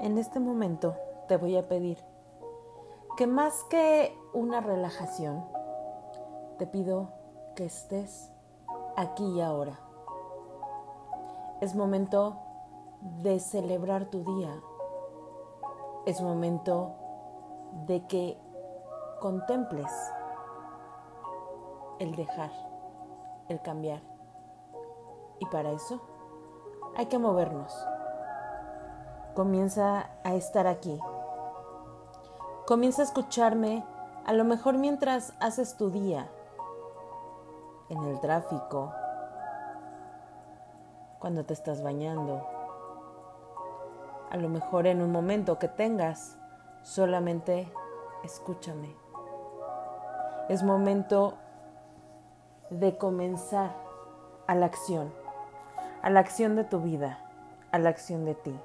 En este momento te voy a pedir que más que una relajación, te pido que estés aquí y ahora. Es momento de celebrar tu día. Es momento de que contemples el dejar, el cambiar. Y para eso hay que movernos. Comienza a estar aquí. Comienza a escucharme a lo mejor mientras haces tu día, en el tráfico, cuando te estás bañando, a lo mejor en un momento que tengas, solamente escúchame. Es momento de comenzar a la acción, a la acción de tu vida, a la acción de ti.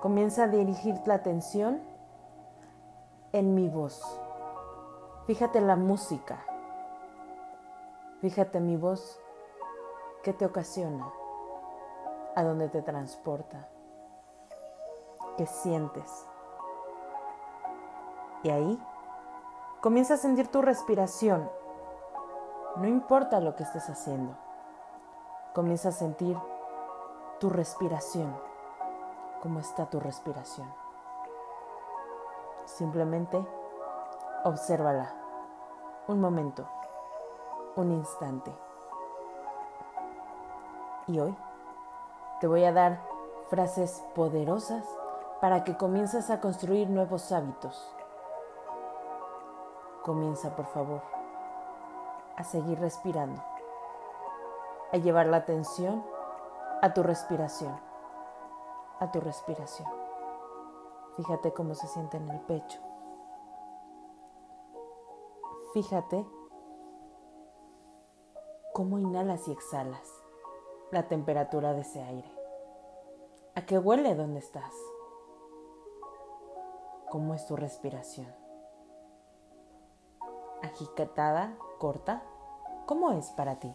Comienza a dirigir la atención en mi voz. Fíjate la música. Fíjate mi voz. ¿Qué te ocasiona? ¿A dónde te transporta? ¿Qué sientes? Y ahí comienza a sentir tu respiración. No importa lo que estés haciendo. Comienza a sentir tu respiración. ¿Cómo está tu respiración? Simplemente obsérvala. Un momento. Un instante. Y hoy te voy a dar frases poderosas para que comiences a construir nuevos hábitos. Comienza, por favor, a seguir respirando, a llevar la atención a tu respiración, a tu respiración. Fíjate cómo se siente en el pecho. Fíjate cómo inhalas y exhalas la temperatura de ese aire. ¿A qué huele donde estás? ¿Cómo es tu respiración? ¿Agitada, corta? ¿Cómo es para ti?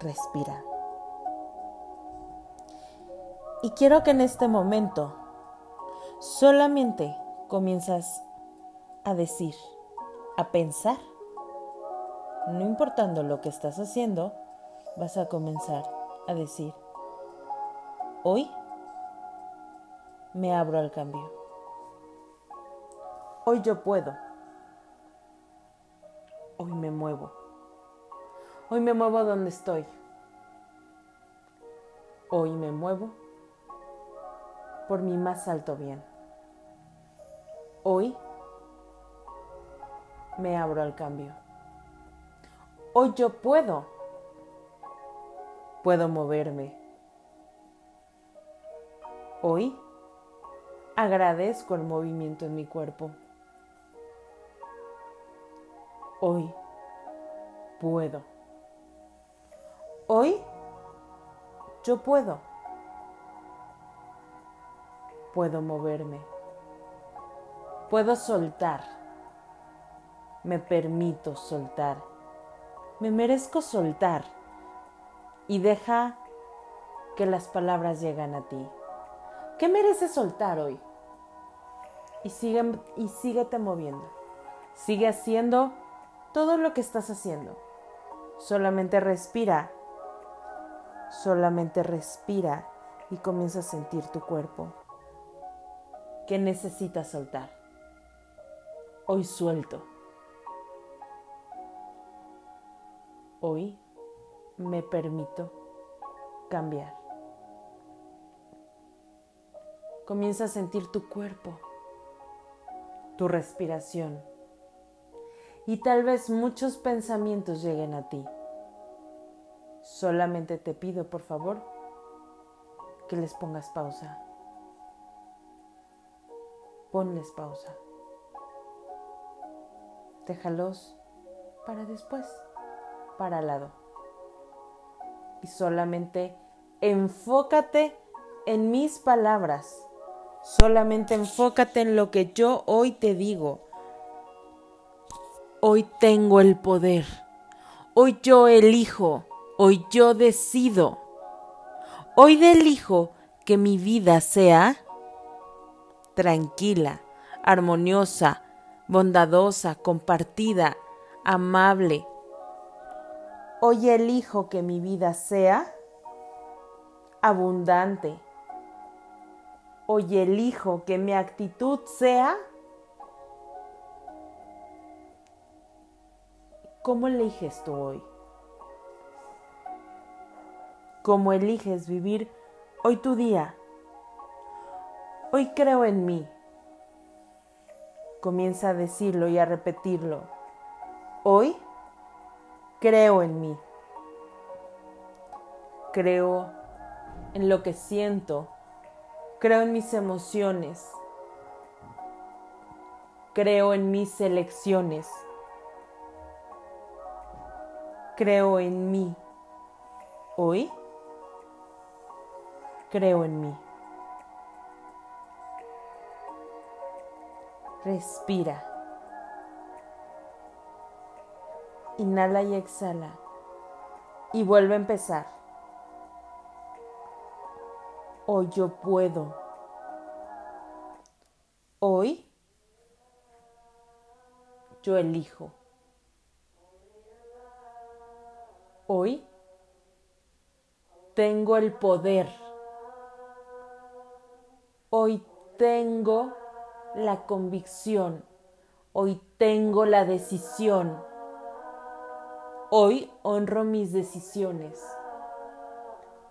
Respira. Y quiero que en este momento solamente comienzas a decir, a pensar, no importando lo que estás haciendo, vas a comenzar a decir, hoy me abro al cambio. Hoy yo puedo. Hoy me muevo. Hoy me muevo donde estoy. Hoy me muevo por mi más alto bien. Hoy me abro al cambio. Hoy yo puedo. Puedo moverme. Hoy agradezco el movimiento en mi cuerpo. Hoy puedo. Hoy yo puedo puedo moverme, puedo soltar, me permito soltar, me merezco soltar y deja que las palabras lleguen a ti. ¿Qué mereces soltar hoy? Y, sigue, y síguete moviendo. Sigue haciendo todo lo que estás haciendo. Solamente respira. Solamente respira y comienza a sentir tu cuerpo que necesitas soltar. Hoy suelto. Hoy me permito cambiar. Comienza a sentir tu cuerpo, tu respiración y tal vez muchos pensamientos lleguen a ti. Solamente te pido, por favor, que les pongas pausa ponles pausa. Déjalos para después, para al lado. Y solamente enfócate en mis palabras. Solamente enfócate en lo que yo hoy te digo. Hoy tengo el poder. Hoy yo elijo. Hoy yo decido. Hoy elijo que mi vida sea tranquila, armoniosa, bondadosa, compartida, amable. Hoy elijo que mi vida sea abundante. Hoy elijo que mi actitud sea ¿Cómo eliges tú hoy? ¿Cómo eliges vivir hoy tu día? Hoy creo en mí. Comienza a decirlo y a repetirlo. Hoy creo en mí. Creo en lo que siento. Creo en mis emociones. Creo en mis elecciones. Creo en mí. Hoy creo en mí. Respira. Inhala y exhala. Y vuelve a empezar. Hoy yo puedo. Hoy yo elijo. Hoy tengo el poder. Hoy tengo la convicción. Hoy tengo la decisión. Hoy honro mis decisiones.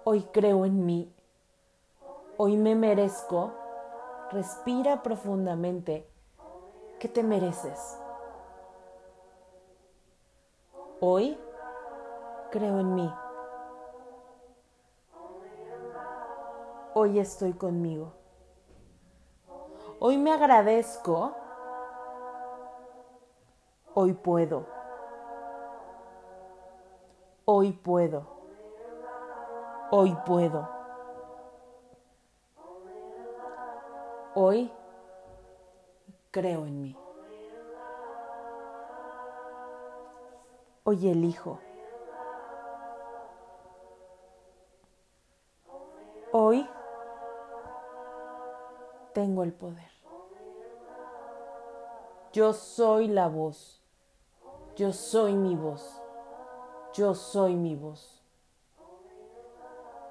Hoy creo en mí. Hoy me merezco. Respira profundamente. ¿Qué te mereces? Hoy creo en mí. Hoy estoy conmigo. Hoy me agradezco. Hoy puedo. Hoy puedo. Hoy puedo. Hoy creo en mí. Hoy elijo. Hoy tengo el poder. Yo soy la voz. Yo soy mi voz. Yo soy mi voz.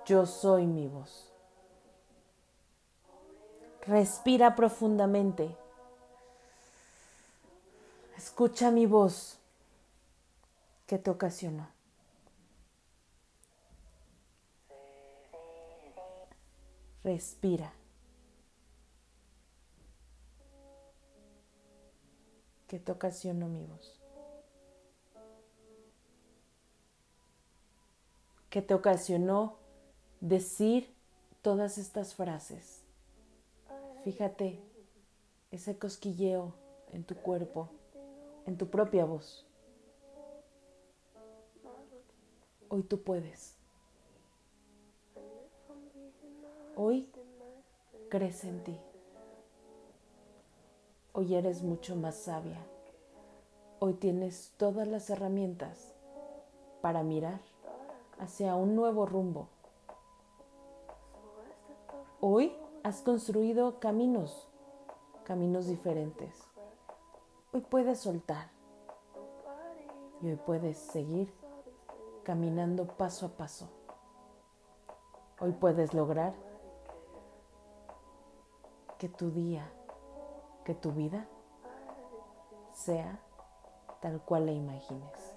Yo soy mi voz. Respira profundamente. Escucha mi voz que te ocasionó. Respira. Que te ocasionó mi voz. Que te ocasionó decir todas estas frases. Fíjate ese cosquilleo en tu cuerpo, en tu propia voz. Hoy tú puedes. Hoy crece en ti. Hoy eres mucho más sabia. Hoy tienes todas las herramientas para mirar hacia un nuevo rumbo. Hoy has construido caminos, caminos diferentes. Hoy puedes soltar y hoy puedes seguir caminando paso a paso. Hoy puedes lograr que tu día que tu vida sea tal cual la imagines.